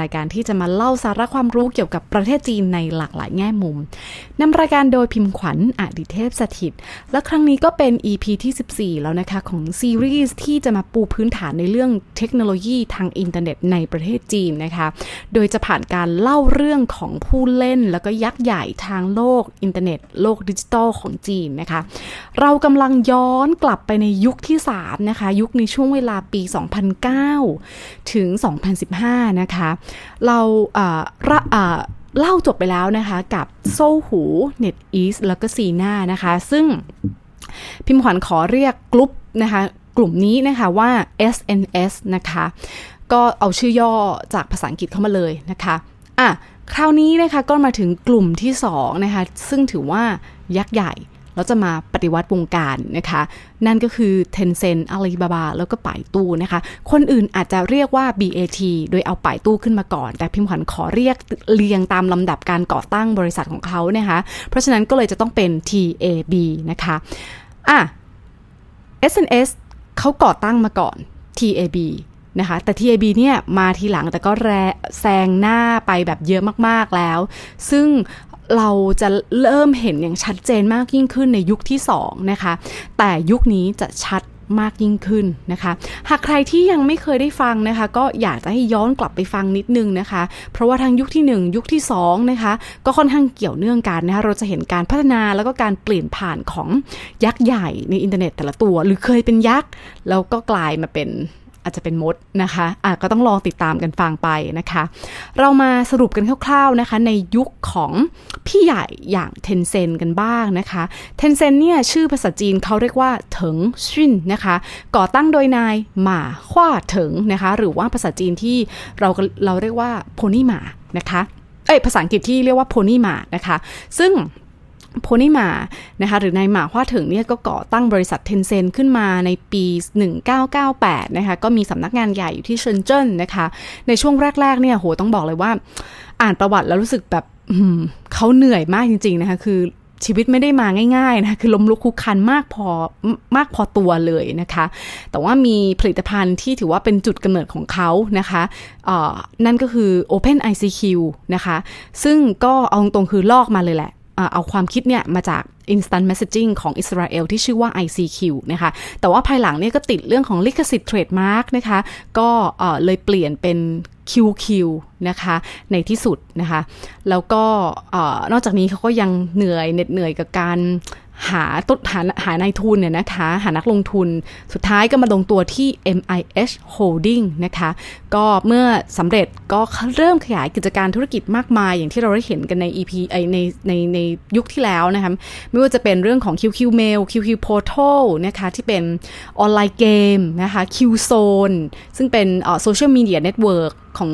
รายการที่จะมาเล่าสาระความรู้เกี่ยวกับประเทศจีนในหลากหลายแง่มุมนำรายการโดยพิมพ์ขวัญอดิเทพสถิต และครั้งนี้ก็เป็น EP ที่ 14 แล้วนะคะของซีรีส์ที่จะมาปูพื้นฐานในเรื่องเทคโนโลยีทางอินเทอร์เน็ตในประเทศจีนนะคะ โดยจะผ่านการเล่าเรื่องของผู้เล่น แล้วก็ยักษ์ใหญ่ทางโลกอินเทอร์เน็ต โลกดิจิทัลของจีนนะคะ เรากำลังย้อนกลับไปในยุคที่ 3 นะคะ ยุคในช่วงเวลาปี 2009 ถึง 2015 นะคะเราเล่าจบไปแล้วนะคะกับโซหู Net East แล้วก็ซีน่านะคะ ซึ่งพิมพ์ขวัญขอเรียกกลุ่มนะคะกลุ่มนี้นะคะว่า SNS นะคะ ก็เอาชื่อย่อจากภาษาอังกฤษเข้ามาเลยนะคะ อะ คราวนี้นะคะก็มาถึงกลุ่มที่2นะคะ ซึ่งถือว่ายักษ์ใหญ่ แล้วจะมาปฏิวัติวงการนะคะ นั่นก็คือ Tencent Alibaba แล้วก็ป่ายตู้นะคะ คนอื่นอาจจะเรียกว่า BAT โดยเอาป่ายตู้ขึ้นมาก่อน แต่พิมพ์ขวัญขอเรียกเรียงตามลำดับการก่อตั้งบริษัทของเขานะคะ เพราะฉะนั้นก็เลยจะต้องเป็น TAB นะคะอะ SNS เขาก่อตั้งมาก่อน TAB นะคะแต่ TAB เนี่ยมาทีหลังแต่ก็แรแซงหน้าไปแบบเยอะมากๆแล้ว ซึ่ง เราจะเริ่มเห็นอย่างชัดเจนมากยิ่งขึ้นในยุคที่2นะคะ แต่ยุคนี้จะชัดมากยิ่งขึ้นนะคะ หากใครที่ยังไม่เคยได้ฟังนะคะ ก็อยากจะให้ย้อนกลับไปฟังนิดนึงนะคะ เพราะว่าทางยุคที่ 1 ยุคที่2นะคะ ก็ค่อนข้างเกี่ยวเนื่องกันนะคะ เราจะเห็นการพัฒนาแล้วก็การเปลี่ยนผ่านของยักษ์ใหญ่ในอินเทอร์เน็ตแต่ละตัว หรือเคยเป็นยักษ์ แล้วก็กลายมาเป็น อาจจะเป็นมดนะคะะก็ต้องลองติดตามกันฟังไปนะคะ เรามาสรุปกันคร่าวๆนะคะ ในยุคของพี่ใหญ่อย่างเทนเซนกันบ้างนะคะเทนเซนเนี่ยชื่อภาษาจีนเขาเรียกว่าเถิงชินนะคะ ก่อตั้งโดยนายหมาขว้าเถิงนะคะ หรือว่าภาษาจีนที่เราเราเรียกว่าโพนี่หมานะคะเอ้ยภาษาอังกฤษที่เรียกว่าโพนี่หมานะคะ ซึ่ง โพนี่มานะคะหรือนายหมาว่าถึงเนี่ยก็ก่อตั้งบริษัทเทนเซนขึ้นมาในปี 1998 นะคะก็มีสำนักงานใหญ่อยู่ที่เซินเจิ้นนะคะ ในช่วงแรก ๆ เนี่ยโหต้องบอกเลยว่า อ่านประวัติแล้วรู้สึกแบบเขาเหนื่อยมากจริง ๆ นะคะคือชีวิตไม่ได้มาง่ายๆนะคือล้มลุกคุกคันมากพอมากพอตัวเลยนะคะ แต่ว่ามีผลิตภัณฑ์ที่ถือว่าเป็นจุดกำเนิดของเขานะคะนั่นก็คือ Open ICQ นะคะ ซึ่งก็เอาตรงคือลอกมาเลยแหละ เอาความคิดเนี่ยมาจาก instant messaging ของอิสราเอลที่ชื่อว่า ICQ นะคะ แต่ว่าภายหลังเนี่ยก็ติดเรื่องของลิขสิทธิ์เทรดมาร์กนะคะ ก็เลยเปลี่ยนเป็น QQ นะคะในที่สุดนะคะ แล้วก็นอกจากนี้เขาก็ยังเหนื่อยเหน็ดเหนื่อยกับการ หาต้นหาหานายทุนเนี่ยนะคะ หานักลงทุนสุดท้ายก็มาลงตัวที่ MIH Holding นะคะ ก็เมื่อสำเร็จก็เริ่มขยายกิจการธุรกิจมากมาย อย่างที่เราได้เห็นกันใน EP ในในในยุคที่แล้วนะคะไม่ว่าจะเป็นเรื่องของ QQ Mail QQ Portal นะคะที่เป็น online game นะคะ Qzone ซึ่งเป็น social media network ของ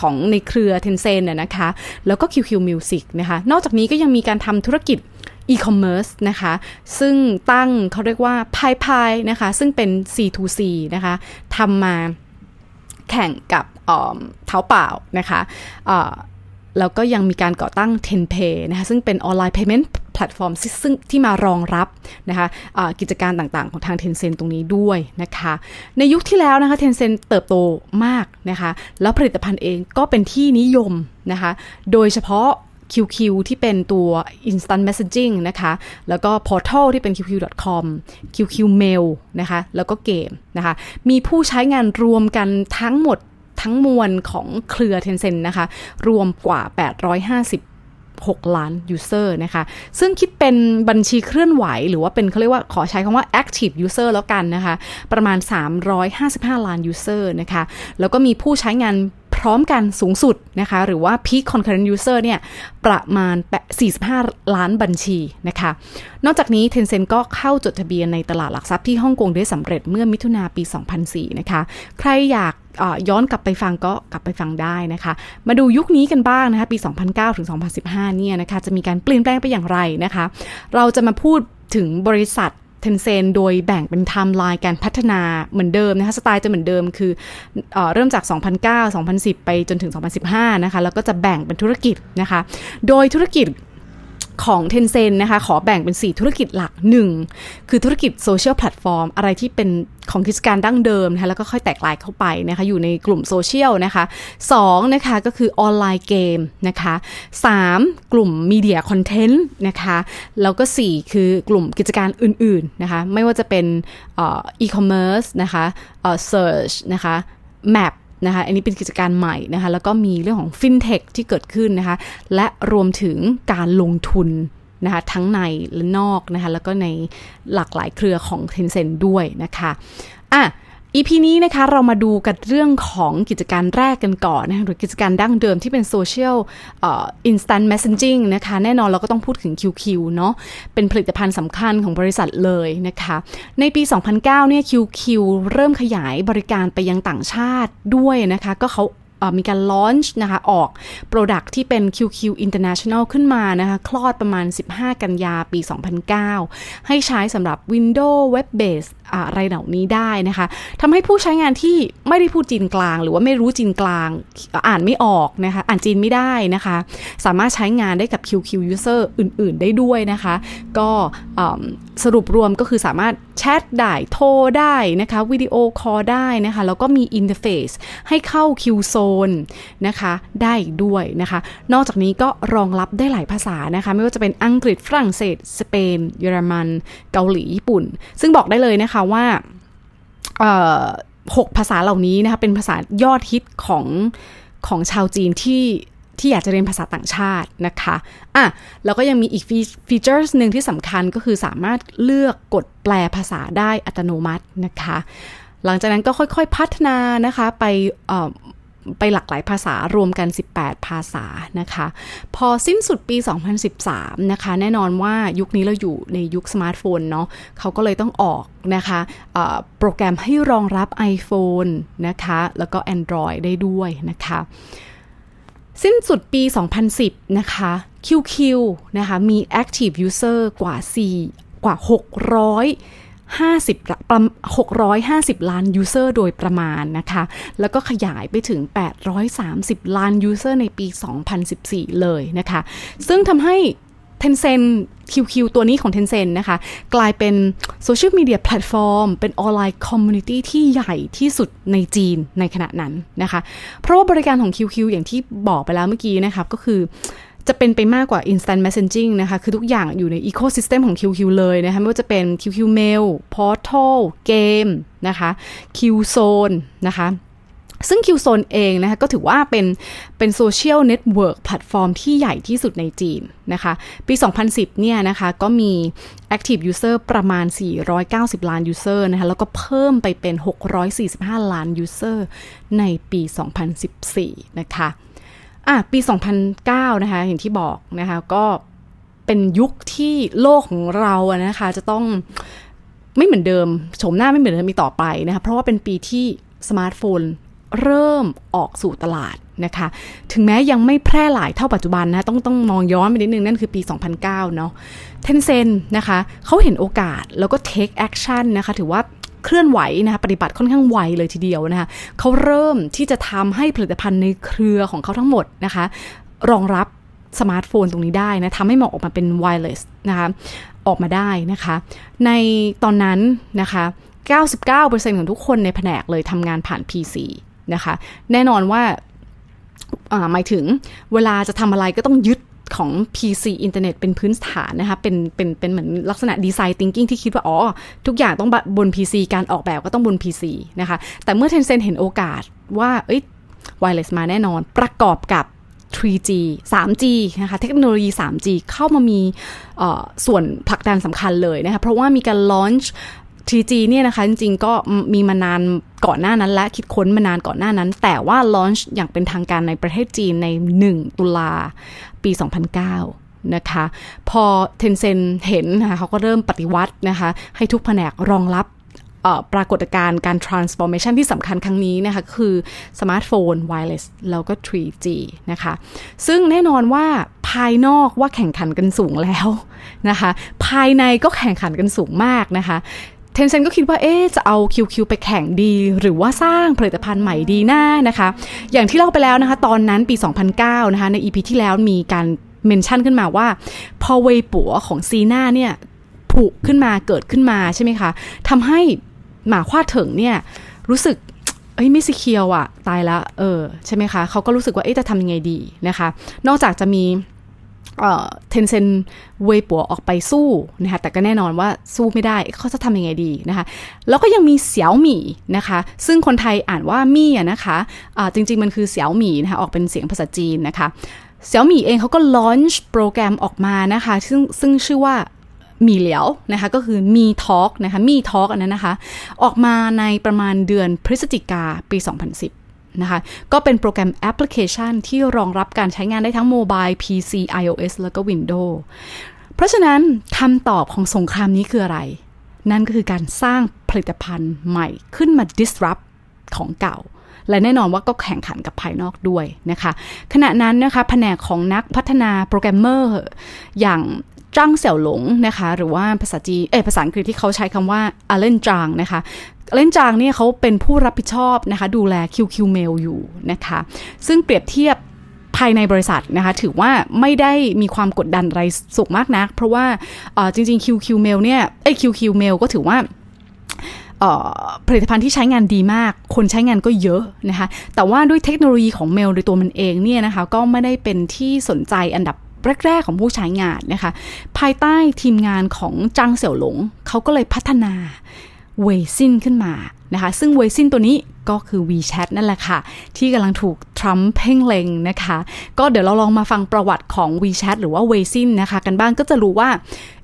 ของในเครือ Tencent นะคะ แล้วก็ QQ Music นะคะ นอกจากนี้ก็ยังมีการทำธุรกิจ อีคอมเมิร์ซนะคะ ซึ่งตั้งเขาเรียกว่า Paipai นะคะ ซึ่งเป็น C2C นะคะทำมาแข่งกับ Taobaoนะคะแล้วก็ยังมีการก่อตั้ง TenPay นะคะซึ่งเป็นออนไลน์ payment แพลตฟอร์มซึ่งที่มารองรับนะคะะกิจการต่างๆ ของทาง Tencent ตรงนี้ด้วยนะคะ ในยุคที่แล้วนะคะ Tencent เติบโตมากนะคะ แล้วผลิตภัณฑ์เองก็เป็นที่นิยมนะคะ โดยเฉพาะ QQ ที่เป็นตัว instant messaging นะคะ แล้วก็ portal ที่เป็น qq.com QQ mail นะคะ แล้วก็เกมนะคะ มีผู้ใช้งานรวมกันทั้งหมดทั้งมวลของเครือ Tencent นะคะ รวมกว่า 850 6 ล้าน user นะคะ ซึ่งคิดเป็นบัญชีเคลื่อนไหว หรือว่าเป็นเขาเรียกว่าขอใช้คำว่า active user แล้วกันนะคะ ประมาณ 355 ล้าน user นะคะ แล้วก็มีผู้ใช้งาน ร้อมกันสูงสุดนะคะ หรือว่า peak concurrent user เนี่ย ประมาณ 45 ล้านบัญชีนะคะ นอกจากนี้ Tencent ก็เข้าจดทะเบียนในตลาดหลักทรัพย์ที่ฮ่องกงได้สำเร็จเมื่อมิถุนาปี 2004 นะคะ ใครอยากย้อนกลับไปฟังก็กลับไปฟังได้นะคะ มาดูยุคนี้กันบ้างนะคะปี 2009 ถึง 2015 เนี่ยนะคะ จะมีการเปลี่ยนแปลงไปอย่างไรนะคะ เราจะมาพูดถึงบริษัท เทนเซนโดยแบ่งเป็นไทม์ไลน์การพัฒนาเหมือนเดิมนะคะสไตล์จะเหมือนเดิมคือเอเริ่มจาก 2009 2010 ไปจนถึง 2015 นะคะ แล้วก็จะแบ่งเป็นธุรกิจนะคะ โดยธุรกิจ ของ t e n c e n นะคะขอแบ่งเป็น 4 ธุรกิจหลัก 1 คือธุรกิจ social platform อะไรที่เป็นของกิจการดั้งเดิมนะคะแล้วก็ค่อยแตกลายเข้าไปนะคะอยู่ในกลุ่มโซเชียลนะคะ2นะคะก็คือ online game นะคะ3กลุ่ม media content นะคะแล้วก็ 4 คือกลุ่มกิจการอื่นๆนะคะไม่ว่าจะเป็นอีคอมเมิร์ซนะคะ search นะคะ map นะคะอันนี้เป็นกิจการใหม่นะคะแล้วก็มีเรื่องของฟินเทคที่เกิดขึ้นนะคะและรวมถึงการลงทุนนะคะทั้งในและนอกนะคะแล้วก็ในหลากหลายเครือของ Tencent ด้วยนะคะอะ EP นี้นะคะเรามาดูกันเรื่องของกิจการแรกกันก่อนนะคะหรือกิจการดั้งเดิมที่เป็น social instant messaging นะคะแน่นอนเราก็ต้องพูดถึง QQ เนาะเป็นผลิตภัณฑ์สำคัญของบริษัทเลยนะคะ ในปี 2009 เนี่ย QQ เริ่มขยายบริการไปยังต่างชาติด้วยนะคะ ก็เขามีการลอนช์นะคะ ออก Product ที่เป็น QQ International ขึ้นมานะคะ คลอดประมาณ 15 กันยาปี 2009 ให้ใช้สำหรับ Windows Web Base อะไรเหล่านี้ได้นะคะทำให้ผู้ใช้งานที่ไม่ได้พูดจีนกลาง หรือว่าไม่รู้จีนกลางอ่านไม่ออกนะคะ อ่านจีนไม่ได้นะคะ สามารถใช้งานได้กับ QQ User อื่น ๆ ได้ด้วยนะคะ ก็สรุปรวมก็คือสามารถแชทได้โทรได้นะคะวิดีโอคอลได้นะคะ แล้วก็มี interface ให้เข้า Qzone นะคะ ได้ด้วยนะคะ นอกจากนี้ก็รองรับได้หลายภาษานะคะ ไม่ว่าจะเป็นอังกฤษฝรั่งเศส สเปน เยอรมัน เกาหลี ญี่ปุ่น ซึ่งบอกได้เลยนะคะว่าหกภาษาเหล่านี้นะคะเป็นภาษายอดฮิตของของชาวจีนที่ที่อยากจะเรียนภาษาต่างชาตินะคะอะแล้วก็ยังมีอีกฟีเจอร์หนึ่งที่สำคัญก็คือสามารถเลือกกดแปลภาษาได้อัตโนมัตินะคะ หลังจากนั้นก็ค่อยๆพัฒนานะคะ ไป ไปหลากหลายภาษารวมกัน 18 ภาษานะคะ พอสิ้นสุดปี 2013 นะคะ แน่นอนว่ายุคนี้เราอยู่ในยุคสมาร์ทโฟนเนาะเขาก็เลยต้องออกนะคะโปรแกรมให้รองรับ iPhone นะคะ แล้วก็ Android ได้ด้วยนะคะ สิ้นสุดปี 2010 นะคะ QQ นะคะ มี active user กว่า 4 กว่า 600 50 650 ล้านยูเซอร์โดยประมาณนะคะ แล้วก็ขยายไปถึง 830 ล้านยูเซอร์ในปี 2014 เลยนะคะ ซึ่งทำให้ Tencent QQ ตัวนี้ของ Tencent นะคะ กลายเป็น social media platform เป็น online community ที่ใหญ่ที่สุดในจีนในขณะนั้นนะคะ เพราะว่าบริการของ QQ อย่างที่บอกไปแล้วเมื่อกี้นะครับก็คือ จะเป็นไปมากกว่า instant messaging นะคะ คือทุกอย่างอยู่ใน ecosystem ของ QQ เลยนะคะ ไม่ว่าจะเป็น QQ Mail Portal เกมนะคะ Qzone นะคะซึ่ง Qzone เองนะคะก็ถือว่าเป็นเป็น social network platform ที่ใหญ่ที่สุดในจีนนะคะ ปี 2010 เนี่ยนะคะก็มี active user ประมาณ 490 ล้าน user นะคะแล้วก็เพิ่มไปเป็น 645 ล้าน user ในปี 2014 นะคะ อะปี 2009 นะคะ อย่างที่บอกนะคะ ก็เป็นยุคที่โลกของเราอะนะคะ จะต้องไม่เหมือนเดิมโฉมหน้าไม่เหมือนเดิมอีกต่อไปนะคะ เพราะว่าเป็นปีที่สมาร์ทโฟนเริ่มออกสู่ตลาดนะคะ ถึงแม้ยังไม่แพร่หลายเท่าปัจจุบันนะ ต้องต้องมองย้อนไปนิดนึง นั่นคือปี 2009 เนาะ Tencent นะคะ เขาเห็นโอกาสแล้วก็ take action นะคะ ถือว่า เคลื่อนไหวนะคะปฏิบัติค่อนข้างไวเลยทีเดียวนะคะเขาเริ่มที่จะทำให้ผลิตภัณฑ์ในเครือของเขาทั้งหมดนะคะ รองรับสมาร์ทโฟนตรงนี้ได้นะทำให้มันออกมาเป็น wireless นะคะออกมาได้นะคะ ในตอนนั้นนะคะ 99%ของทุกคนในแผนกเลยทำงานผ่าน PC นะคะ แน่นอนว่าหมายถึงเวลาจะทำอะไรก็ต้องยึด ของ PC อินเทอร์เน็ตเป็นพื้นฐานนะคะเป็นเป็นเป็นเหมือนลักษณะดีไซน์ thinking ที่คิดว่า อ๋อ ทุกอย่างต้องบน PC การออกแบบก็ต้องบน PC นะคะ แต่เมื่อ Tencent เห็นโอกาสว่า เอ้ย wireless มาแน่นอน ประกอบกับ 3G 3G นะคะ เทคโนโลยี 3G เข้ามามีส่วนผลักดันสำคัญเลยนะคะ เพราะว่ามีการ launch 3G เนี่ยนะคะจริงๆก็มีมานานก่อนหน้านั้นและคิดค้นมานานก่อนหน้านั้น แต่ว่าลอนช์อย่างเป็นทางการในประเทศจีนใน 1 ตุลาปี 2009นะคะพอเทนเซนเห็นนะคะเขาก็เริ่มปฏิวัตินะคะให้ทุกแผนกรองรับปรากฏการณ์การ transformation ที่สำคัญครั้งนี้นะคะคือสมาร์ทโฟน wireless แล้วก็ 3G นะคะซึ่งแน่นอนว่าภายนอกว่าแข่งขันกันสูงแล้วนะคะภายในก็แข่งขันกันสูงมากนะคะ เทนเซนก็คิดว่าเอ๊จะเอา QQ ไปแข่งดี หรือว่าสร้างผลิตภัณฑ์ใหม่ดีหน้านะคะ อย่างที่เล่าไปแล้วนะคะตอนนั้นปี 2009 นะคะใน EP ที่แล้วมีการเมนชั่นขึ้นมาว่า พอเวปัวของซีน่าเนี่ยผุขึ้นมาเกิดขึ้นมาใช่ไหมคะทำให้หมาควาเถิงเนี่ยรู้สึกเอ้ยไม่สิเคียวอะตายล้วเออใช่ไหมคะเขาก็รู้สึกว่าเอ๊ะจะทำยังไงดีนะคะ นอกจากจะมี เทนเซนเวปัวออกไปสู้นะคะแต่ก็แน่นอนว่าสู้ไม่ได้เขาจะทำยังไงดีนะคะแล้วก็ยังมีเสี่ยวหมี่นะคะซึ่งคนไทยอ่านว่ามี่นะคะะจริงๆมันคือเสี่ยวหมี่นะคะออกเป็นเสียงภาษาจีนนะคะเสี่ยวหมี่เองเขาก็ลอนช์โปรแกรมออกมานะคะซึ่งซึ่งชื่อว่าMiliao นะคะก็คือ MiTalk นะคะ MiTalk อันนั้นนะคะ ออกมาในประมาณเดือนพฤศจิกาปี 2010 นะคะ ก็เป็นโปรแกรมแอปพลิเคชันที่รองรับการใช้งานได้ทั้ง mobile PC iOS แล้วก็ Windows เพราะฉะนั้นคำตอบของสงครามนี้คืออะไร นั่นก็คือการสร้างผลิตภัณฑ์ใหม่ขึ้นมา disrupt ของเก่า และแน่นอนว่าก็แข่งขันกับภายนอกด้วยนะคะ ขณะนั้นนะคะแผนกของนักพัฒนาโปรแกรมเมอร์ อย่าง จ้างเสี่ยวหลงนะคะ หรือว่าภาษาจีเอภาษาอังกฤษที่เขาใช้คำว่าอเลนจางนะคะเล่นจางเนี่ยเขาเป็นผู้รับผิดชอบนะคะ ดูแล QQ Mail อยู่นะคะ ซึ่งเปรียบเทียบภายในบริษัทนะคะ ถือว่าไม่ได้มีความกดดันอะไรสูงมากนัก เพราะว่าจริง ๆ QQ Mail เนี่ยไอ้ QQ Mail ก็ถือว่าผลิตภัณฑ์ที่ใช้งานดีมาก คนใช้งานก็เยอะนะคะ แต่ว่าด้วยเทคโนโลยีของเมลโดยตัวมันเองเนี่ยนะคะ ก็ไม่ได้เป็นที่สนใจอันดับ แรก ๆ ของผู้ใช้งานนะคะ ภายใต้ทีมงานของจังเสี่ยวหลง เขาก็เลยพัฒนาเวซินขึ้นมานะคะ ซึ่งเวซินตัวนี้ ก็คือ WeChat นั่นแหละค่ะ ที่กำลังถูกทรัมป์เพ่งเล็งนะคะ ก็เดี๋ยวเราลองมาฟังประวัติของ WeChat หรือว่าเวซินนะคะ กันบ้างก็จะรู้ว่า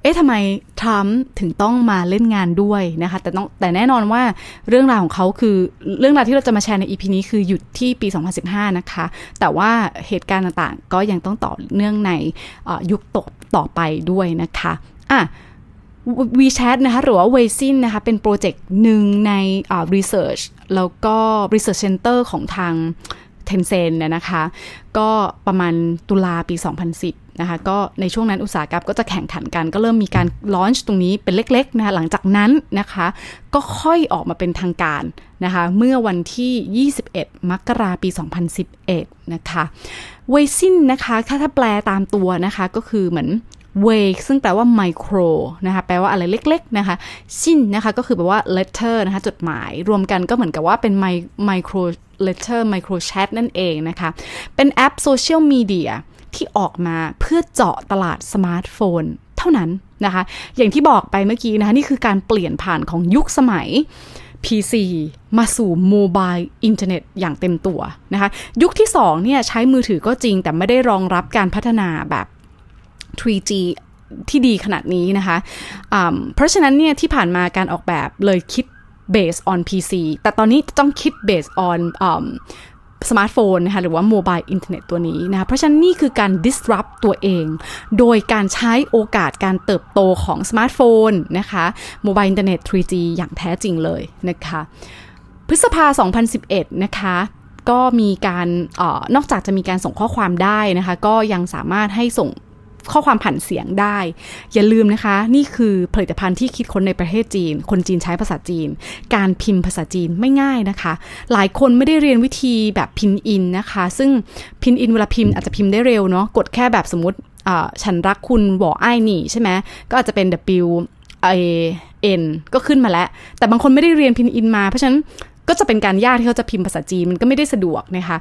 เอ๊ะทำไมทรัมป์ถึงต้องมาเล่นงานด้วยนะคะ แต่ต้องแต่แน่นอนว่าเรื่องราวของเขาคือเรื่องราวที่เราจะมาแชร์ใน EP นี้คือหยุดที่ปี 2015 นะคะ แต่ว่าเหตุการณ์ต่างๆ ก็ยังต้องต่อเนื่องในยุคต่อต่อไปด้วยนะคะอะ WeChat นะคะหรือว่า w e s i n นะคะเป็นโปรเจกต์หนึ่งใน Research แล้วก็ Research Center ของทาง Tencent นะคะ ก็ประมาณตุลาปี 2010 นะคะ ก็ในช่วงนั้นอุตสาหกรรมก็จะแข่งขันกัน ก็เริ่มมีการลอนช์ตรงนี้เป็นเล็ก ๆ นะคะ หลังจากนั้นนะคะ ก็ค่อยออกมาเป็นทางการนะคะ เมื่อวันที่ 21 มกราปี 2011 นะคะ微信 นะคะ ถ้าถ้าแปลตามตัวนะคะ ก็คือเหมือน 微 ซึ่งแปลว่าไมโครนะคะแปลว่าอะไรเล็กๆนะคะ信 นะคะก็คือแปลว่า letter นะคะจดหมายรวมกันก็เหมือนกับว่าเป็นไมโคร letter ไมโครแชทนั่นเองนะคะ เป็นแอปโซเชียลมีเดียที่ออกมาเพื่อเจาะตลาดสมาร์ทโฟนเท่านั้นนะคะ อย่างที่บอกไปเมื่อกี้นะคะ นี่คือการเปลี่ยนผ่านของยุคสมัย PC มาสู่ mobile internet อย่างเต็มตัวนะคะ ยุคที่2เนี่ยใช้มือถือก็จริงแต่ไม่ได้รองรับการพัฒนาแบบ 3G ที่ดีขนาดนี้นะคะะเพราะฉะนั้นเนี่ยที่ผ่านมาการออกแบบเลยคิด based on PC แต่ตอนนี้ต้องคิด based on สมาร์ทโฟนนะคะหรือว่า mobile internet ตัวนี้นะคะเพราะฉะนั้นนี่คือการ disrupt ตัวเอง โดยการใช้โอกาสการเติบโตของสมาร์ทโฟนนะคะโมบายอินเทอร์เน็ต 3G อย่างแท้จริงเลยนะคะพฤษภา 2011 นะคะก็มีการออนอกจากจะมีการส่งข้อความได้นะคะก็ยังสามารถให้ส่ง ข้อความผ่านเสียงได้ อย่าลืมนะคะ นี่คือผลิตภัณฑ์ที่คิดค้นในประเทศจีน คนจีนใช้ภาษาจีน การพิมพ์ภาษาจีนไม่ง่ายนะคะ หลายคนไม่ได้เรียนวิธีแบบพินอินนะคะ ซึ่งพินอินเวลาพิมพ์อาจจะพิมพ์ได้เร็วเนาะกดแค่แบบสมมติฉันรักคุณบอกไอ้หนี่ใช่ไหมก็อาจจะเป็น W I N ก็ขึ้นมาแล้ว แต่บางคนไม่ได้เรียนพินอินมาเพราะฉะนั้นก็จะเป็นการยากที่เขาจะพิมพ์ภาษาจีนมันก็ไม่ได้สะดวกนะคะ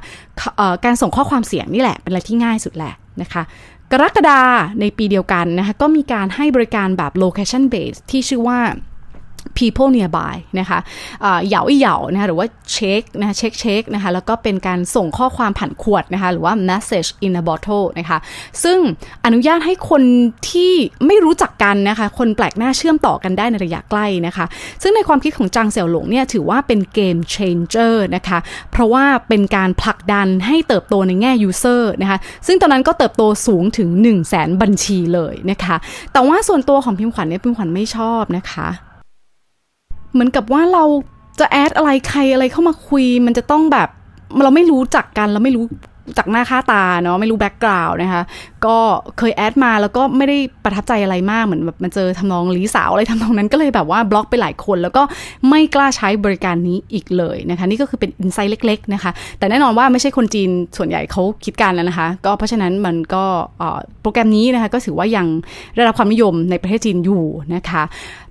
การส่งข้อความเสียงนี่แหละเป็นอะไรที่ง่ายสุดแหละนะคะ กรกฎาในปีเดียวกันนะคะก็มีการให้บริการแบบ location base ที่ชื่อว่า people nearby นะคะเหยาเหยานะคะหรือว่าเช็คนะคะเช็คเช็คนะคะแล้วก็เป็นการส่งข้อความผ่านขวดนะคะหรือว่า message in a bottle นะคะซึ่งอนุญาตให้คนที่ไม่รู้จักกันนะคะคนแปลกหน้าเชื่อมต่อกันได้ในระยะใกล้นะคะซึ่งในความคิดของจางเสี่ยวหลงเนี่ยถือว่าเป็นเกม changer นะคะเพราะว่าเป็นการผลักดันให้เติบโตในแง่ user นะคะซึ่งตอนนั้นก็เติบโตสูงถึง 1 0 0 0 0แสนบัญชีเลยนะคะแต่ว่าส่วนตัวของพิมขวัญเนี่ยพิมขวัญไม่ชอบนะคะ เหมือนกับว่าเราจะแอดอะไรใครอะไรเข้ามาคุย มันจะต้องแบบเราไม่รู้จักกันเราไม่รู้ จากหน้าค่าตาเนาะไม่รู้แบ็กกราวน์นะคะ ก็เคยแอดมาแล้วก็ไม่ได้ประทับใจอะไรมากเหมือนแบบมาเจอทำนองลีสาวอะไรทำนองนั้นก็เลยแบบว่าบล็อกไปหลายคน แล้วก็ไม่กล้าใช้บริการนี้อีกเลยนะคะ นี่ก็คือเป็นอินไซต์เล็ก ๆ นะคะ แต่แน่นอนว่าไม่ใช่คนจีนส่วนใหญ่เขาคิดกันแล้วนะคะ ก็เพราะฉะนั้นมันก็โปรแกรมนี้นะคะ ก็ถือว่ายังได้รับความนิยมในประเทศจีนอยู่นะคะ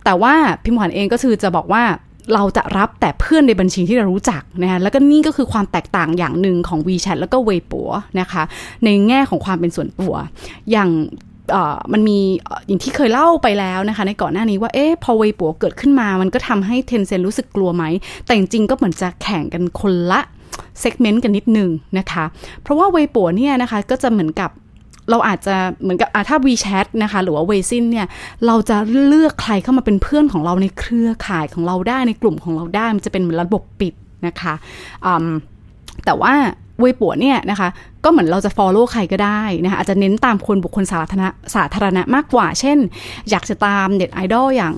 แต่ว่าพิมพ์ขวัญเองก็คือจะบอกว่า เราจะรับแต่เพื่อนในบัญชีที่เรารู้จักนะคะแล้วก็นี่ก็คือความแตกต่างอย่างหนึ่งของ WeChat แล้วก็ Weibo นะคะ ในแง่ของความเป็นส่วนตัว อย่างมันมีอย่างที่เคยเล่าไปแล้วนะคะ ในก่อนหน้านี้ว่าเอ๊ะพอเวปัวเกิดขึ้นมา มันก็ทำให้เทนเซนรู้สึกกลัวไหม แต่จริงๆก็เหมือนจะแข่งกันคนละเซกเมนต์กันนิดนึงนะคะ เพราะว่าเวปัวเนี่ยนะคะก็จะเหมือนกับ เราอาจจะเหมือนกับถ้า WeChat นะคะ หรือว่า w e i ินเนี่ย เราจะเลือกใครเข้ามาเป็นเพื่อนของเราในเครือข่ายของเราได้ในกลุ่มของเราได้ มันจะเป็นเหมือนระบบปิดนะคะแต่ว่าเวปัวเนี่ยนะคะ ก็เหมือนเราจะ follow ใครก็ได้นะคะอาจจะเน้นตามคนบุคคลสาธารณะสาธารณะมากกว่า เช่น อยากจะตามเน็ตไอดอลอย่าง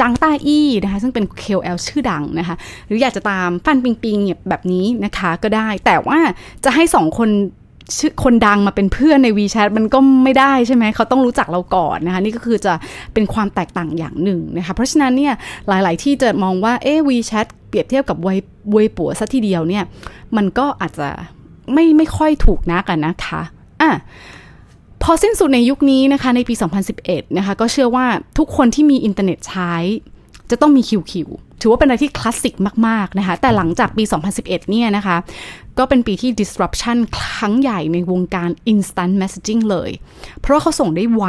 จังต้าอี้นะคะ ซึ่งเป็น KOL ชื่อดังนะคะ หรืออยากจะตามฟันปิงปิงแบบนี้นะคะก็ได้ แต่ว่าจะให้สองคน ชื่อคนดังมาเป็นเพื่อนใน WeChat มันก็ไม่ได้ใช่ไหมเขาต้องรู้จักเราก่อนนะคะนี่ก็คือจะเป็นความแตกต่างอย่างหนึ่งนะคะเพราะฉะนั้นเนี่ยหลาย ๆ ที่จะมองว่าเอ๊ WeChat เปรียบเทียบกับเวเวปัวซะทีเดียวเนี่ยมันก็อาจจะไม่ไม่ค่อยถูกนักกันนะคะอะพอสิ้นสุดในยุคนี้นะคะในปี 2011 นะคะก็เชื่อว่าทุกคนที่มีอินเทอร์เน็ตใช้จะต้องมีคิวคิว ถือว่าเป็นอะไรที่คลาสสิกมาก ๆ นะคะ แต่หลังจากปี 2011 เนี่ยนะคะ ก็เป็นปีที่ disruption ครั้งใหญ่ในวงการ instant messaging เลย เพราะว่าเขาส่งได้ไว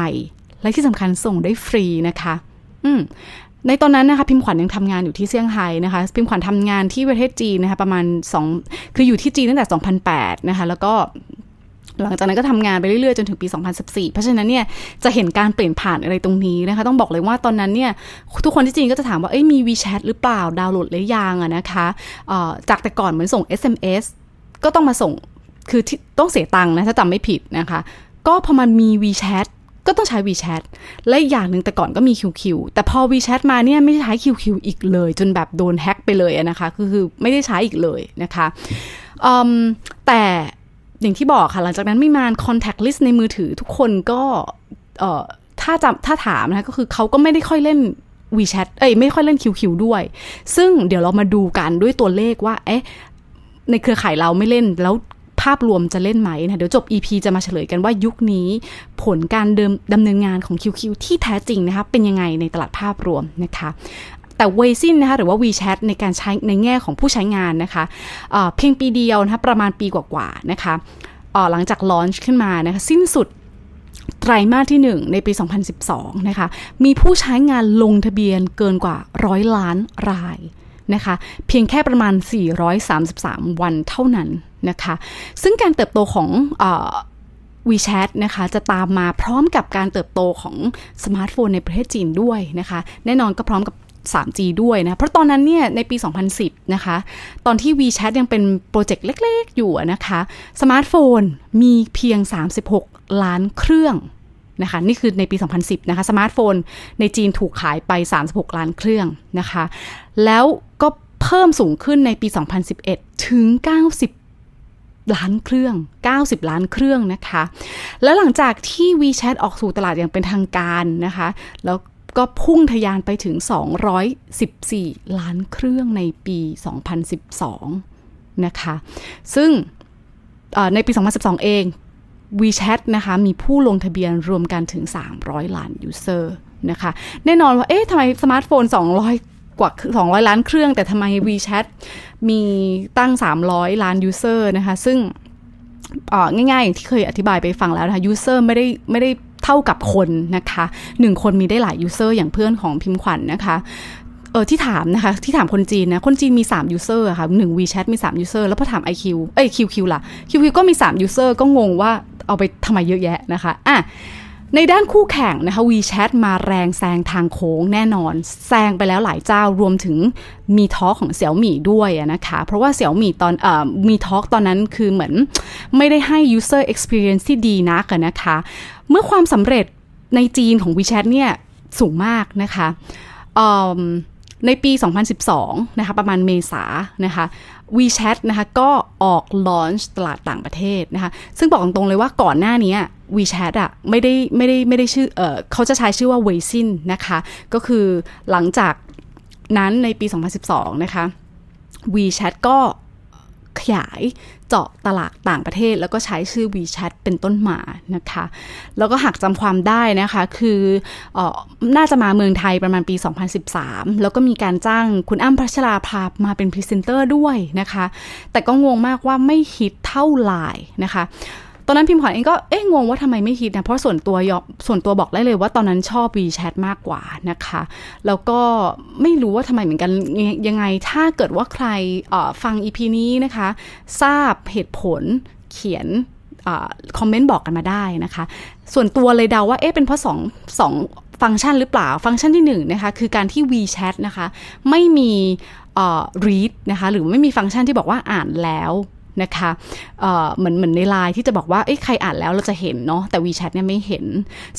และที่สำคัญส่งได้ฟรีนะคะ อืมในตอนนั้นนะคะพิมขวัญยังทำงานอยู่ที่เซี่ยงไฮ้นะคะ พิมขวัญทำงานที่ประเทศจีนนะคะประมาณ 2 คืออยู่ที่จีนตั้งแต่ 2008 นะคะแล้วก็ หลังจากนั้นก็ทำงานไปเรื่อยๆ จนถึงปี 2014 เพราะฉะนั้นเนี่ยจะเห็นการเปลี่ยนผ่านอะไรตรงนี้นะคะ ต้องบอกเลยว่าตอนนั้นเนี่ยทุกคนที่จีนก็จะถามว่าเอ้ยมี WeChat หรือเปล่าดาวน์โหลดหรือยังอะนะคะจากแต่ก่อนเหมือนส่ง SMS ก็ต้องมาส่งคือต้องเสียตังค์นะถ้าจำไม่ผิดนะคะ ก็พอมันมี WeChat ก็ต้องใช้ WeChat และอย่างหนึ่งแต่ก่อนก็มี QQ แต่พอ WeChat มาเนี่ยไม่ใช้ QQ อีกเลย จนแบบโดนแฮ็กไปเลยนะคะ คือไม่ได้ใช้อีกเลยนะคะแต่ อย่างที่บอกค่ะ หลังจากนั้นไม่มาน contact list ในมือถือทุกคนก็ถ้าจำถ้าถามนะคะก็คือเขาก็ไม่ได้ค่อยเล่น WeChat เอ้ยไม่ค่อยเล่น QQ ด้วย ซึ่งเดี๋ยวเรามาดูกันด้วยตัวเลขว่า เอ๊ะ ในเครือข่ายเราไม่เล่นแล้วภาพรวมจะเล่นไหมนะเดี๋ยวจบ EP จะมาเฉลยกันว่ายุคนี้ผลการเดิมดำเนินงานของ QQ ที่แท้จริงนะคะเป็นยังไงในตลาดภาพรวมนะคะ แต่เวซินนะคะหรือว่า WeChat ในการใช้ในแง่ของผู้ใช้งานนะคะเเพียงปีเดียวนะคะประมาณปีกว่าๆนะคะหลังจาก launch ขึ้นมานะคะสิ้นสุดไตรมาสที่ 1 ในปี 2012 นะคะ มีผู้ใช้งานลงทะเบียนเกินกว่าร้อยล้านรายนะคะ เพียงแค่ประมาณ 433 วันเท่านั้นนะคะ ซึ่งการเติบโตของอ WeChat นะคะจะตามมาพร้อมกับการเติบโตของสมาร์ทโฟนในประเทศจีนด้วยนะคะ แน่นอนก็พร้อมกับ 3G ด้วยนะ เพราะตอนนั้นเนี่ยในปี 2010 นะคะ ตอนที่ WeChat ยังเป็นโปรเจกต์เล็ก ๆ อยู่นะคะ สมาร์ทโฟนมีเพียง 36 ล้านเครื่องนะคะ นี่คือในปี 2010 นะคะ สมาร์ทโฟนในจีนถูกขายไป 36 ล้านเครื่องนะคะ แล้วก็เพิ่มสูงขึ้นในปี 2011 ถึง 90ล้านเครื่อง 90 ล้านเครื่องนะคะ แล้วหลังจากที่ WeChat ออกสู่ตลาดอย่างเป็นทางการนะคะ แล้ว ก็พุ่งทะยานไปถึง 214 ล้านเครื่องในปี 2012 นะคะ ซึ่งในปี 2012 เอง WeChat นะคะมีผู้ลงทะเบียนรวมกันถึง 300 ล้าน user นะคะ แน่นอนว่า เอ๊ะทำไมสมาร์ทโฟน 200 กว่า 200 ล้านเครื่อง แต่ทำไม WeChat มีตั้ง 300 ล้าน user นะคะ ซึ่งง่ายๆอย่างที่เคยอธิบายไปฟังแล้วนะคะ user ไม่ได้ไม่ได้ เท่ากับคนนะคะหนึ่งคนมีได้หลายยูเซอร์อย่างเพื่อนของพิมพ์ขวัญนนะคะเออที่ถามนะคะ ที่ถามคนจีนนะ คนจีนมี 3 user อะค่ะหนึ่ง WeChat มี 3 user แล้วพอถาม IQ เอ้ย QQ ล่ะ QQ ก็มี 3 user ก็งงว่าเอาไปทำไมเยอะแยะนะคะอะในด้านคู่แข่งนะคะ WeChat มาแรงแซงทางโค้งแน่นอน แซงไปแล้วหลายเจ้ารวมถึงมีทอของเสี่ยวหมี่ด้วยนะคะ เพราะว่าเสี่ยวหมี่ตอนเอ่อมีทอตอนนั้นคือเหมือนไม่ได้ให้ user experience ที่ดีนักนะคะ เมื่อความสำเร็จในจีนของ WeChat เนี่ยสูงมากนะคะในปี 2012 นะคะประมาณเมษานะคะ WeChat นะคะก็ออกลอนช์ตลาดต่างประเทศนะคะซึ่งบอกตรงๆเลยว่าก่อนหน้านี้ WeChat อะไม่ได้ไม่ได้ไม่ได้ชื่อเออเขาจะใช้ชื่อว่า Weixin นะคะก็คือหลังจากนั้นในปี 2012 นะคะ WeChat ก็ ขยายเจาะตลาดต่างประเทศ แล้วก็ใช้ชื่อ WeChat เป็นต้นมานะคะ แล้วก็หากจำความได้นะคะคืออน่าจะมาเมืองไทยประมาณปี 2013 แล้วก็มีการจ้างคุณอั้มพัชราภามาเป็นพรีเซนเตอร์ด้วยนะคะ แต่ก็งงมากว่าไม่ฮิตเท่าไลน์นะคะ อนนั้นพิมพ์ขวัญเองก็เอ๊ะงงว่าทำไมไม่ฮิตนะเพราะส่วนตัวยอส่วนตัวบอกได้เลยว่าตอนนั้นชอบ WeChat มากกว่านะคะ แล้วก็ไม่รู้ว่าทำไมเหมือนกันยังไงถ้าเกิดว่าใครฟัง EP นี้นะคะ ทราบเหตุผลเขียนคอมเมนต์บอกกันมาได้นะคะ ส่วนตัวเลยเดาว่าเอ๊ะเป็นเพราะสองสองฟังก์ชันหรือเปล่า ฟังก์ชันที่1นนะคะคือการที่ WeChat นะคะ ไม่มี read นะคะ หรือไม่มีฟังก์ชันที่บอกว่าอ่านแล้ว นะคะเเหมือนเหมือนในไลน์ที่จะบอกว่าใครอ่านแล้วเราจะเห็นเนาะแต่ WeChat เนี่ยไม่เห็น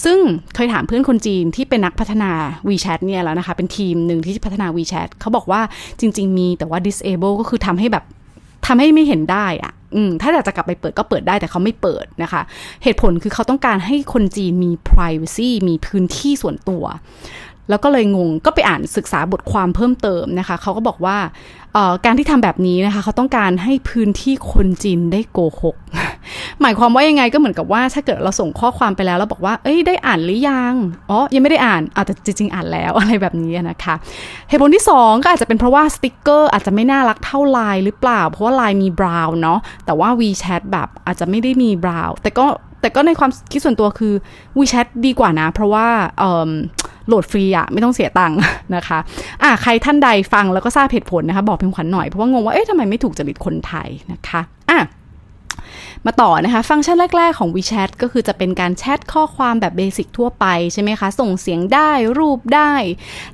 ซึ่งเคยถามเพื่อนคนจีนที่เป็นนักพัฒนา WeChat เนี่ยแล้วนะคะ เป็นทีมหนึ่งที่พัฒนา WeChat เขาบอกว่าจริง ๆ มีแต่ว่า disable ก็คือทำให้แบบทำให้ไม่เห็นได้อะอืมถ้าอยากจะกลับไปเปิดก็เปิดได้แต่เขาไม่เปิดนะคะ เหตุผลคือเขาต้องการให้คนจีนมี privacy มีพื้นที่ส่วนตัว แล้วก็เลยงงก็ไปอ่านศึกษาบทความเพิ่มเติมนะคะเขาก็บอกว่าการที่ทำแบบนี้นะคะเขาต้องการให้พื้นที่คนจีนได้โกหก หมายความว่ายังไงก็เหมือนกับว่าถ้าเกิดเราส่งข้อความไปแล้วเราบอกว่า เอ้ยได้อ่านหรือยังอ๋อยังไม่ได้อ่านอาจจะจริงๆอ่านแล้วอะไรแบบนี้นะคะเหตุผลที่ 2 ก็อาจจะเป็นเพราะว่าสติกเกอร์อาจจะไม่น่ารักเท่าไลน์หรือเปล่า เพราะว่าไลน์มี Brown เนาะแต่ว่า WeChat แบบอาจจะไม่ได้มี Brown แต่ก็ แต่ก็ในความคิดส่วนตัวคือ WeChat ดีกว่านะ เพราะว่าโหลดฟรีอะไม่ต้องเสียตังค์นะคะอะใครท่านใดฟังแล้วก็ทราบเหตุผลนะคะ บอกเพียงขวัญหน่อย เพราะว่างงว่าเอ๊ะทำไมไม่ถูกจริตคนไทยนะคะอะ มาต่อนะคะ ฟังก์ชันแรก ๆ ของ WeChat ก็คือจะเป็นการแชทข้อความแบบเบสิกทั่วไปใช่ไหมคะ ส่งเสียงได้รูปได้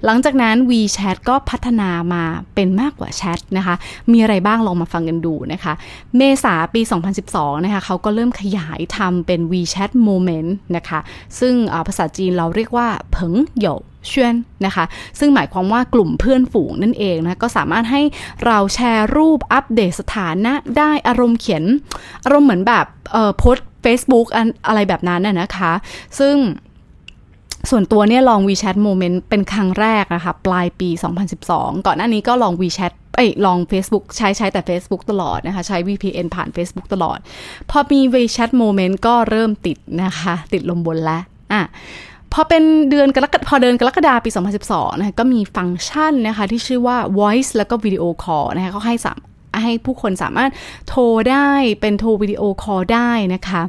หลังจากนั้น WeChat ก็พัฒนามาเป็นมากกว่าแชทนะคะ มีอะไรบ้างลองมาฟังกันดูนะคะ เมษาปี 2012 นะคะเขาก็เริ่มขยายทำเป็น WeChat Moment นะคะ ซึ่งภาษาจีนเราเรียกว่าเผิงหยว เชียนนะคะ ซึ่งหมายความว่ากลุ่มเพื่อนฝูงนั่นเองนะก็สามารถให้เราแชร์รูปอัปเดตสถานะได้อารมณ์เขียน อารมณ์เหมือนแบบเออโพสเฟซบุ๊กอะไรแบบนั้นน่ะนะคะ ซึ่งส่วนตัวเนี่ยลอง WeChat Moment เป็นครั้งแรกนะคะ ปลายปี 2012 ก่อนหน้านี้ก็ลอง WeChat เอ้ยลอง Facebook ใช้ใช้แต่ Facebook ตลอดนะคะ ใช้ VPN ผ่าน Facebook ตลอด พอมี WeChat Moment ก็เริ่มติดนะคะ ติดลมบนแล้วอะ พอเป็นเดือนกรกฎพอเดือนกรกฎาปี 2012 นะคะก็มีฟังก์ชันนะคะที่ชื่อว่า voice แล้วก็ video call นะคะเขาให้สามให้ผู้คนสามารถโทรได้เป็นโทรวิดีโอคอลได้นะคะ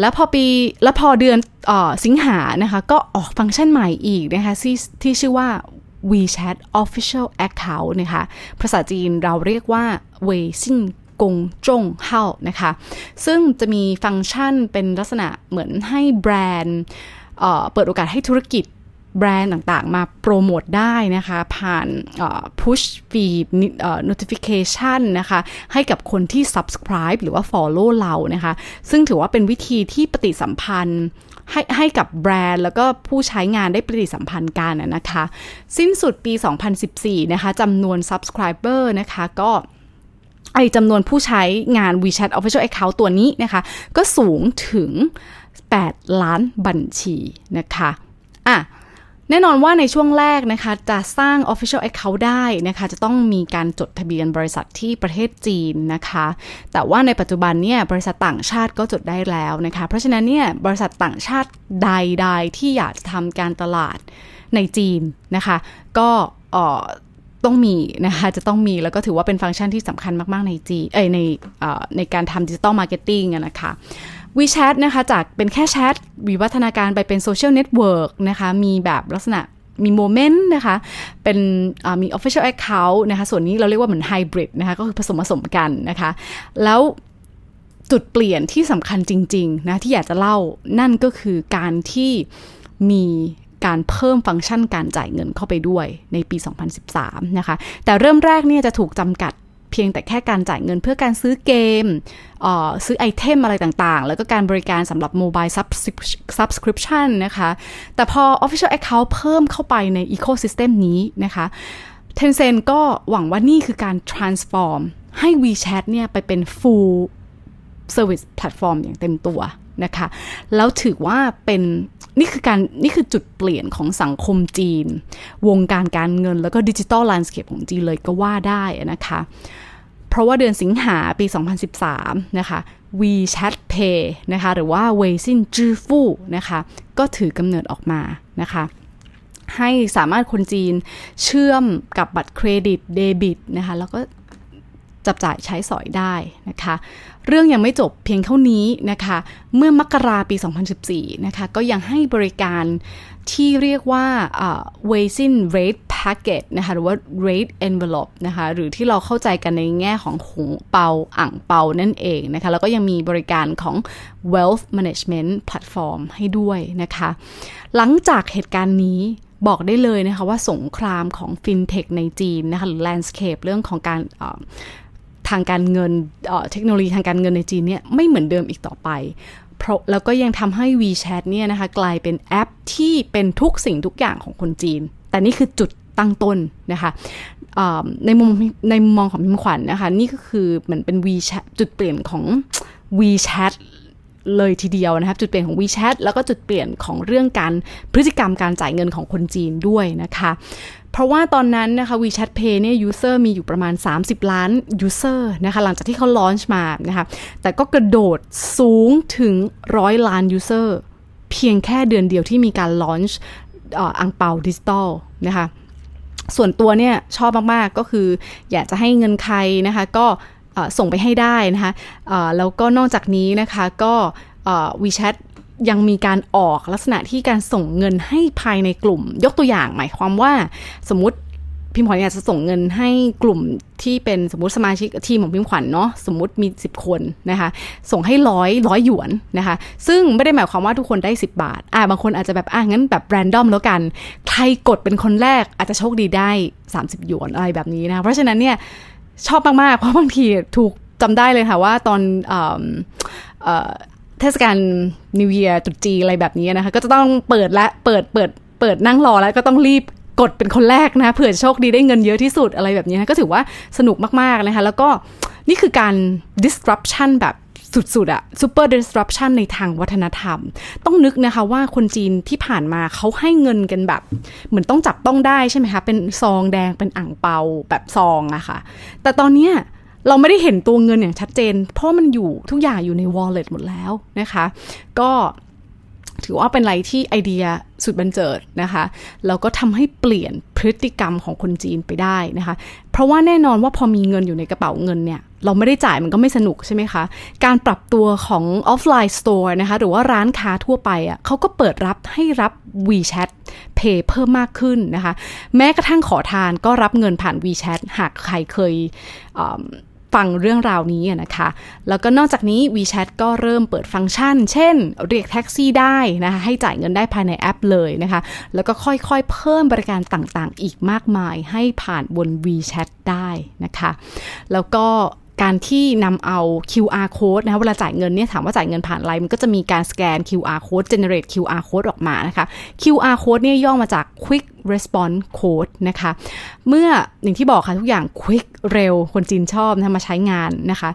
แล้วพอปีแล้วพอเดือนออสิงหานะคะ ก็ออกฟังก์ชันใหม่อีกนะคะที่ที่ชื่อว่า WeChat Official Account นะคะ ภาษาจีนเราเรียกว่า微信公众号 นะคะ ซึ่งจะมีฟังก์ชันเป็นลักษณะเหมือนให้แบรนด์ เปิดโอกาสให้ธุรกิจแบรนด์ต่างๆ มาโปรโมทได้นะคะ ผ่าน push feed notification นะคะ ให้กับคนที่ subscribe หรือว่า follow เรานะคะ ซึ่งถือว่าเป็นวิธีที่ปฏิสัมพันธ์ให้ให้กับแบรนด์แล้วก็ผู้ใช้งานได้ปฏิสัมพันธ์กันนะคะ สิ้นสุดปี 2014 นะคะจำนวน subscriber นะคะก็ไอจำนวนผู้ใช้งาน WeChat Official Account ตัวนี้นะคะ ก็สูงถึง 8 ล้านบัญชีนะคะอะแน่นอนว่าในช่วงแรกนะคะจะสร้าง Official Account ได้นะคะจะต้องมีการจดทะเบียนบริษัทที่ประเทศจีนนะคะ แต่ว่าในปัจจุบันเนี่ยบริษัทต่างชาติก็จดได้แล้วนะคะ เพราะฉะนั้นเนี่ยบริษัทต่างชาติใดๆ ที่อยากจะทำการตลาดในจีนนะคะ ก็ต้องมีนะคะจะต้องมีแล้วก็ถือว่าเป็นฟังก์ชันที่สำคัญมาก ๆ ในจีเอ้ในในการทำ digital marketing นะคะ WeChat นะคะจากเป็นแค่แชทวิวัฒนาการไปเป็นโซเชียลเน็ตเวิร์กนะคะมีแบบลักษณะมี Moments นะคะ เป็นมี official account นะคะ ส่วนนี้เราเรียกว่าเหมือน hybrid นะคะ ก็คือผสมผสมกันนะคะ แล้วจุดเปลี่ยนที่สำคัญจริง ๆ นะ ที่อยากจะเล่านั่นก็คือการที่มีการเพิ่มฟังก์ชันการจ่ายเงินเข้าไปด้วยในปี 2013 นะคะ แต่เริ่มแรกเนี่ยจะถูกจำกัด เพียงแต่แค่การจ่ายเงินเพื่อการซื้อเกม ซื้อไอเทมอะไรต่างๆ แล้วก็การบริการสำหรับโมบายซับสคริปชันนะคะ แต่พอ Official Account เพิ่มเข้าไปใน Ecosystem นี้นะคะ Tencent ก็หวังว่านี่คือการ transform ให้ WeChat เนี่ยไปเป็น full service platform อย่างเต็มตัวนะคะ แล้วถือว่าเป็น นี่คือการนี่คือจุดเปลี่ยนของสังคมจีน วงการการเงินแล้วก็ digital landscape ของจีนเลยก็ว่าได้นะคะเพราะว่าเดือนสิงหาปี 2013 นะคะ WeChat Pay นะคะ หรือว่า 微信支付 นะคะ ก็ถือกำเนิดออกมานะคะ ให้สามารถคนจีนเชื่อมกับบัตรเครดิตเดบิตนะคะ แล้วก็ จับจ่ายใช้สอยได้นะคะ เรื่องยังไม่จบเพียงเท่านี้นะคะ เมื่อมกราปี 2014 นะคะ ก็ยังให้บริการที่เรียกว่า w a s i n Rate Packet นะคะ หรือว่า Rate Envelope นะคะ หรือที่เราเข้าใจกันในแง่ของหงเปาอ่างเปานั่นเองนะคะ แล้วก็ยังมีบริการของ Wealth Management Platform ให้ด้วยนะคะ หลังจากเหตุการณ์นี้บอกได้เลยนะคะว่าสงครามของฟินเทคในจีนนะคะหรือ landscape เรื่องของการ ทางการเงินเทคโนโลยีทางการเงินในจีนเนี่ยไม่เหมือนเดิมอีกต่อไปเพราะแล้วก็ยังทำให้ WeChat เนี่ยนะคะกลายเป็นแอปที่เป็นทุกสิ่งทุกอย่างของคนจีน แต่นี่คือจุดตั้งต้นนะคะในมุมในมุมมองของพิมขวัญนนะคะ นี่ก็คือเหมือนเป็น WeChat จุดเปลี่ยนของ WeChat เลยทีเดียวนะครับ จุดเปลี่ยนของ WeChat แล้วก็จุดเปลี่ยนของเรื่องการพฤติกรรมการจ่ายเงินของคนจีนด้วยนะคะ เพราะว่าตอนนั้นนะคะ WeChat Pay เนี่ย user มีอยู่ประมาณ 30 ล้าน user นะคะหลังจากที่เขา launch มานะคะแต่ก็กระโดดสูงถึงร้อยล้าน user เพียงแค่เดือนเดียวที่มีการ launch อังเปาดิจิตอลนะคะส่วนตัวเนี่ยชอบมาก ๆ ก็คืออยากจะให้เงินใครนะคะก็ส่งไปให้ได้นะคะแล้วก็นอกจากนี้นะคะก็ WeChat ยังมีการออกลักษณะที่การส่งเงินให้ภายในกลุ่ม ยกตัวอย่างหมายความว่าสมมติพิมพ์ขวัญอยากจะส่งเงินให้กลุ่มที่เป็นสมมติสมาชิกทีมของพิมพ์ขวัญเนาะสมมติมี 10 คนนะคะ ส่งให้ร้อยร้อยหยวนนะคะ ซึ่งไม่ได้หมายความว่าทุกคนได้ 10 บาท อ่าบางคนอาจจะแบบอ่างั้นแบบแรนดอมแล้วกัน ใครกดเป็นคนแรกอาจจะโชคดีได้ 30 หยวนอะไรแบบนี้นะเพราะฉะนั้นเนี่ยชอบมากๆเพราะบางทีถูกจำได้เลยค่ะว่าตอน เทศกาลนิวเยียร์ตุจีอะไรแบบนี้นะคะ ก็จะต้องเปิดและเปิดเปิดเปิดนั่งรอแล้วก็ต้องรีบกดเป็นคนแรกนะเผื่อโชคดีได้เงินเยอะที่สุดอะไรแบบนี้นะก็ถือว่าสนุกมากๆนะคะ แล้วก็นี่คือการ disruption แบบสุดๆอะ super disruption ในทางวัฒนธรรม ต้องนึกนะคะว่าคนจีนที่ผ่านมาเขาให้เงินกันแบบ เหมือนต้องจับต้องได้ใช่ไหมคะ เป็นซองแดงเป็นอ่างเปาแบบซองอะคะ่ะ แต่ตอนเนี้ย เราไม่ได้เห็นตัวเงินอย่างชัดเจน เพราะมันอยู่ทุกอย่างอยู่ใน wallet หมดแล้วนะคะ ก็ถือว่าเป็นอะไรที่ไอเดียสุดบันเจิดนะคะแล้วก็ทำให้เปลี่ยนพฤติกรรมของคนจีนไปได้นะคะ เพราะว่าแน่นอนว่าพอมีเงินอยู่ในกระเป๋าเงินเนี่ย เราไม่ได้จ่ายมันก็ไม่สนุกใช่ไหมคะ การปรับตัวของออฟไลน์สโตร์นะคะ หรือว่าร้านค้าทั่วไปอะ่ะเขาก็เปิดรับให้รับ WeChat Pay เพิ่มมากขึ้นนะคะ แม้กระทั่งขอทานก็รับเงินผ่าน WeChat หากใครเคย ฟังเรื่องราวนี้นะคะ แล้วก็นอกจากนี้ WeChat ก็เริ่มเปิดฟังก์ชัน เช่น เรียกแท็กซี่ได้นะคะ ให้จ่ายเงินได้ภายในแอปเลยนะคะ แล้วก็ค่อยๆ เพิ่มบริการต่างๆ อีกมากมายให้ผ่านบน WeChat ได้นะคะ แล้วก็การที่นำเอา QR code นะคะเวลาจ่ายเงินเนี่ยถามว่าจ่ายเงินผ่านอะไรมันก็จะมีการสแกน QR code generate QR code ออกมานะคะ QR code เนี่ยย่อมาจาก quick response code นะคะ เมื่ออย่างที่บอกค่ะทุกอย่าง quick เร็ว คนจีนชอบนะมาใช้งานนะคะ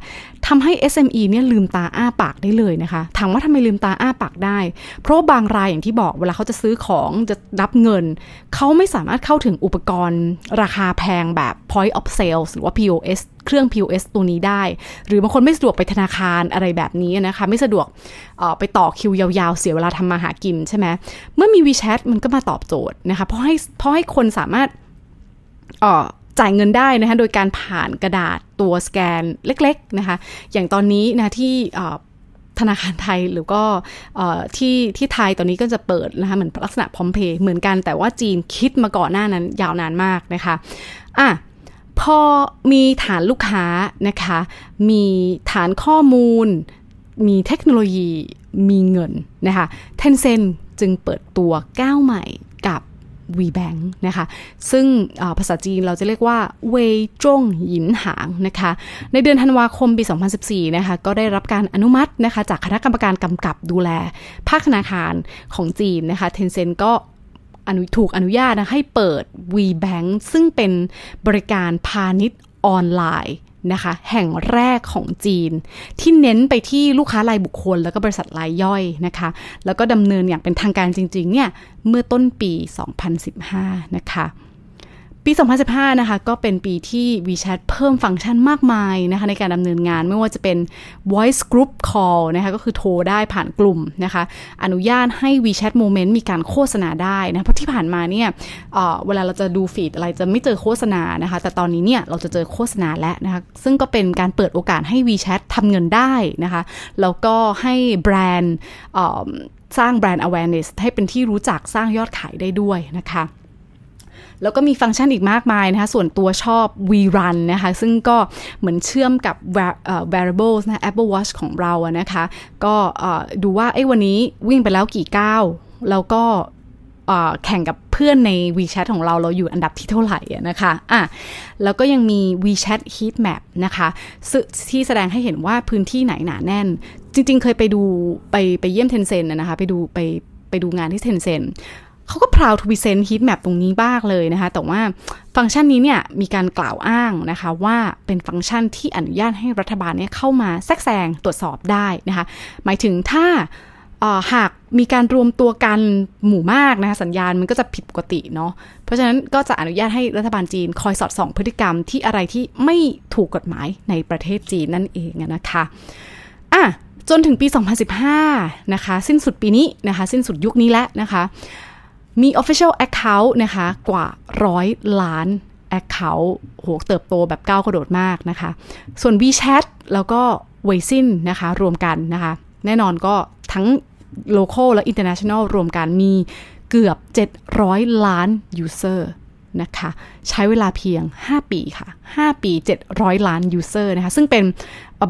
ทำให้ SME เนี่ยลืมตาอ้าปากได้เลยนะคะ ถามว่าทำไมลืมตาอ้าปากได้ เพราะบางรายอย่างที่บอกเวลาเขาจะซื้อของจะรับเงิน เขาไม่สามารถเข้าถึงอุปกรณ์ราคาแพงแบบ point of sales หรือว่า POS เครื่อง POS ตัวนี้ได้ หรือบางคนไม่สะดวกไปธนาคารอะไรแบบนี้นะคะ ไม่สะดวกไปต่อคิวยาวๆ เสียเวลาทำมาหากินใช่ไหมเมื่อมี WeChat มันก็มาตอบโจทย์นะคะ เพราะให้เพราะให้คนสามารถจ่ายเงินได้นะคะโดยการผ่านกระดาษตัวสแกนเล็กๆนะคะ อย่างตอนนี้นะที่ธนาคารไทยหรือก็ที่ที่ไทยตอนนี้ก็จะเปิดนะคะเหมือนลักษณะพร้อมเพย์เหมือนกันแต่ว่าจีนคิดมาก่อนหน้านั้นยาวนานมากนะคะอะ พอมีฐานลูกค้านะคะ มีฐานข้อมูล มีเทคโนโลยี มีเงินนะคะ Tencent จึงเปิดตัวก้าวใหม่กับ WeBank นะคะ ซึ่งภาษาจีนเราจะเรียกว่า เวยจงหยินหางนะคะ ในเดือนธันวาคมปี 2014 นะคะ ก็ได้รับการอนุมัตินะคะ จากคณะกรรมการกำกับดูแล ภาคธนาคารของจีนนะคะ Tencent ก็ อนุถูกอนุญาตนะให้เปิด WeBank ซึ่งเป็นบริการพาณิชย์ออนไลน์นะคะแห่งแรกของจีน ที่เน้นไปที่ลูกค้ารายบุคคล แล้วก็บริษัทรายย่อยนะคะ แล้วก็ดำเนินอย่างเป็นทางการจริงๆเนี่ยเมื่อต้นปี 2015 นะคะ ปี 2015 นะคะ ก็เป็นปีที่ WeChat เพิ่มฟังก์ชันมากมายนะคะ ในการดำเนินงานไม่ว่าจะเป็น voice group call นะคะ ก็คือโทรได้ผ่านกลุ่มนะคะ อนุญาตให้ WeChat Moment มีการโฆษณาได้นะ เพราะที่ผ่านมาเนี่ยเเวลาเราจะดูฟีดอะไรจะไม่เจอโฆษณานะคะ แต่ตอนนี้เนี่ยเราจะเจอโฆษณาแล้วนะคะ ซึ่งก็เป็นการเปิดโอกาสให้ WeChat ทำเงินได้นะคะ แล้วก็ให้แบรนด์สร้างแบรนด์ awareness ให้เป็นที่รู้จักสร้างยอดขายได้ด้วยนะคะ แล้วก็มีฟังก์ชันอีกมากมายนะคะ ส่วนตัวชอบ V-Run นะคะ ซึ่งก็เหมือนเชื่อมกับ wearables นะ Apple Watch ของเราอะนะคะ ก็ดูว่าไอ้วันนี้วิ่งไปแล้วกี่ก้าว แล้วก็แข่งกับเพื่อนใน WeChat ของเราเราอยู่อันดับที่เท่าไหร่นะคะอะแล้วก็ยังมี WeChat Heat Map นะคะที่แสดงให้เห็นว่าพื้นที่ไหนหนาแน่น จริงๆ เคยไปดูไปไปเยี่ยม Tencent นะคะ ไปดูไปไปดูงานที่ Tencent เขาก็ proud to present heat map ตรงนี้บ้างเลยนะคะ แต่ว่าฟังก์ชันนี้เนี่ยมีการกล่าวอ้างนะคะว่าเป็นฟังก์ชันที่อนุญาตให้รัฐบาลเนี่ยเข้ามาแทรกแซงตรวจสอบได้นะคะ หมายถึงถ้าหากมีการรวมตัวกันหมู่มากนะคะสัญญาณมันก็จะผิดปกติเนาะเพราะฉะนั้นก็จะอนุญาตให้รัฐบาลจีนคอยสอดส่องพฤติกรรมที่อะไรที่ไม่ถูกกฎหมายในประเทศจีนนั่นเองนะคะอะจนถึงปี 2015 นะคะ สิ้นสุดปีนี้นะคะ สิ้นสุดยุคนี้แล้วนะคะ มี Official Account นะคะกว่าร้อยล้าน Account โหเติบโตแบบก้าวกระโดดมากนะคะ ส่วน WeChat แล้วก็ w e i ซินนะคะ รวมกันนะคะ แน่นอนก็ทั้ง local และ international รวมกันมีเกือบ 700 ล้าน user นะคะ ใช้เวลาเพียง 5 ปีค่ะ 5 ปี 700 ล้าน user นะคะ ซึ่งเป็น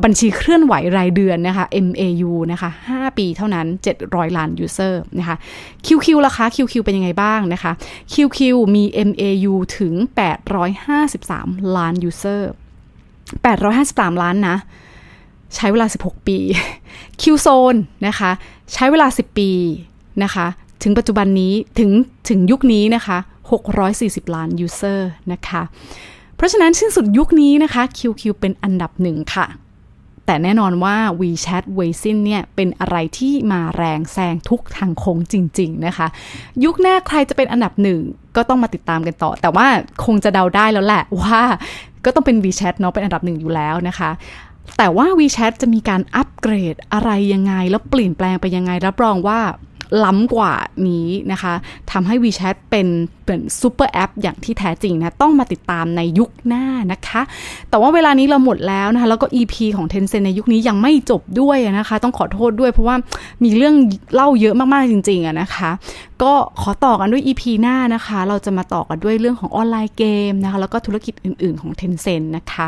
บัญชีเคลื่อนไหวรายเดือนนะคะ MAU นะคะ 5 ปีเท่านั้น 700 ล้าน user นะคะ QQ ล่ะคะ QQ เป็นยังไงบ้างนะคะ QQ มี MAU ถึง 853 ล้าน user 853 ล้านนะ ใช้เวลา 16 ปี Qzone นะคะ ใช้เวลา 10 ปีนะคะ ถึงปัจจุบันนี้ถึงถึงยุคนี้นะคะ 640 ล้านยูเซอร์นะคะเพราะฉะนั้นสิ้นสุดยุคนี้นะคะ QQ เป็นอันดับหนึ่งค่ะ แต่แน่นอนว่า WeChat Weixin เนี่ยเป็นอะไรที่มาแรงแซงทุกทางโค้งจริง ๆ นะคะ ยุคหน้าใครจะเป็นอันดับหนึ่งก็ต้องมาติดตามกันต่อ แต่ว่าคงจะเดาได้แล้วแหละว่าก็ต้องเป็น WeChat เนาะเป็นอันดับหนึ่งอยู่แล้วนะคะแต่ว่า WeChat จะมีการอัปเกรดอะไรยังไง แล้วเปลี่ยนแปลงไปยังไง รับรองว่า ล้ำกว่านี้นะคะทำให้ WeChat เป็นเป็นซูเปอร์แอปอย่างที่แท้จริงนะต้องมาติดตามในยุคหน้านะคะ แต่ว่าเวลานี้เราหมดแล้วนะคะ แล้วก็ EP ของ Tencent ในยุคนี้ยังไม่จบด้วยนะคะ ต้องขอโทษด้วยเพราะว่ามีเรื่องเล่าเยอะมาก ๆ จริง ๆอะนะคะ ก็ขอต่อกันด้วย EP หน้านะคะ เราจะมาต่อกันด้วยเรื่องของออนไลน์เกมนะคะ แล้วก็ธุรกิจอื่น ๆของ Tencent นะคะ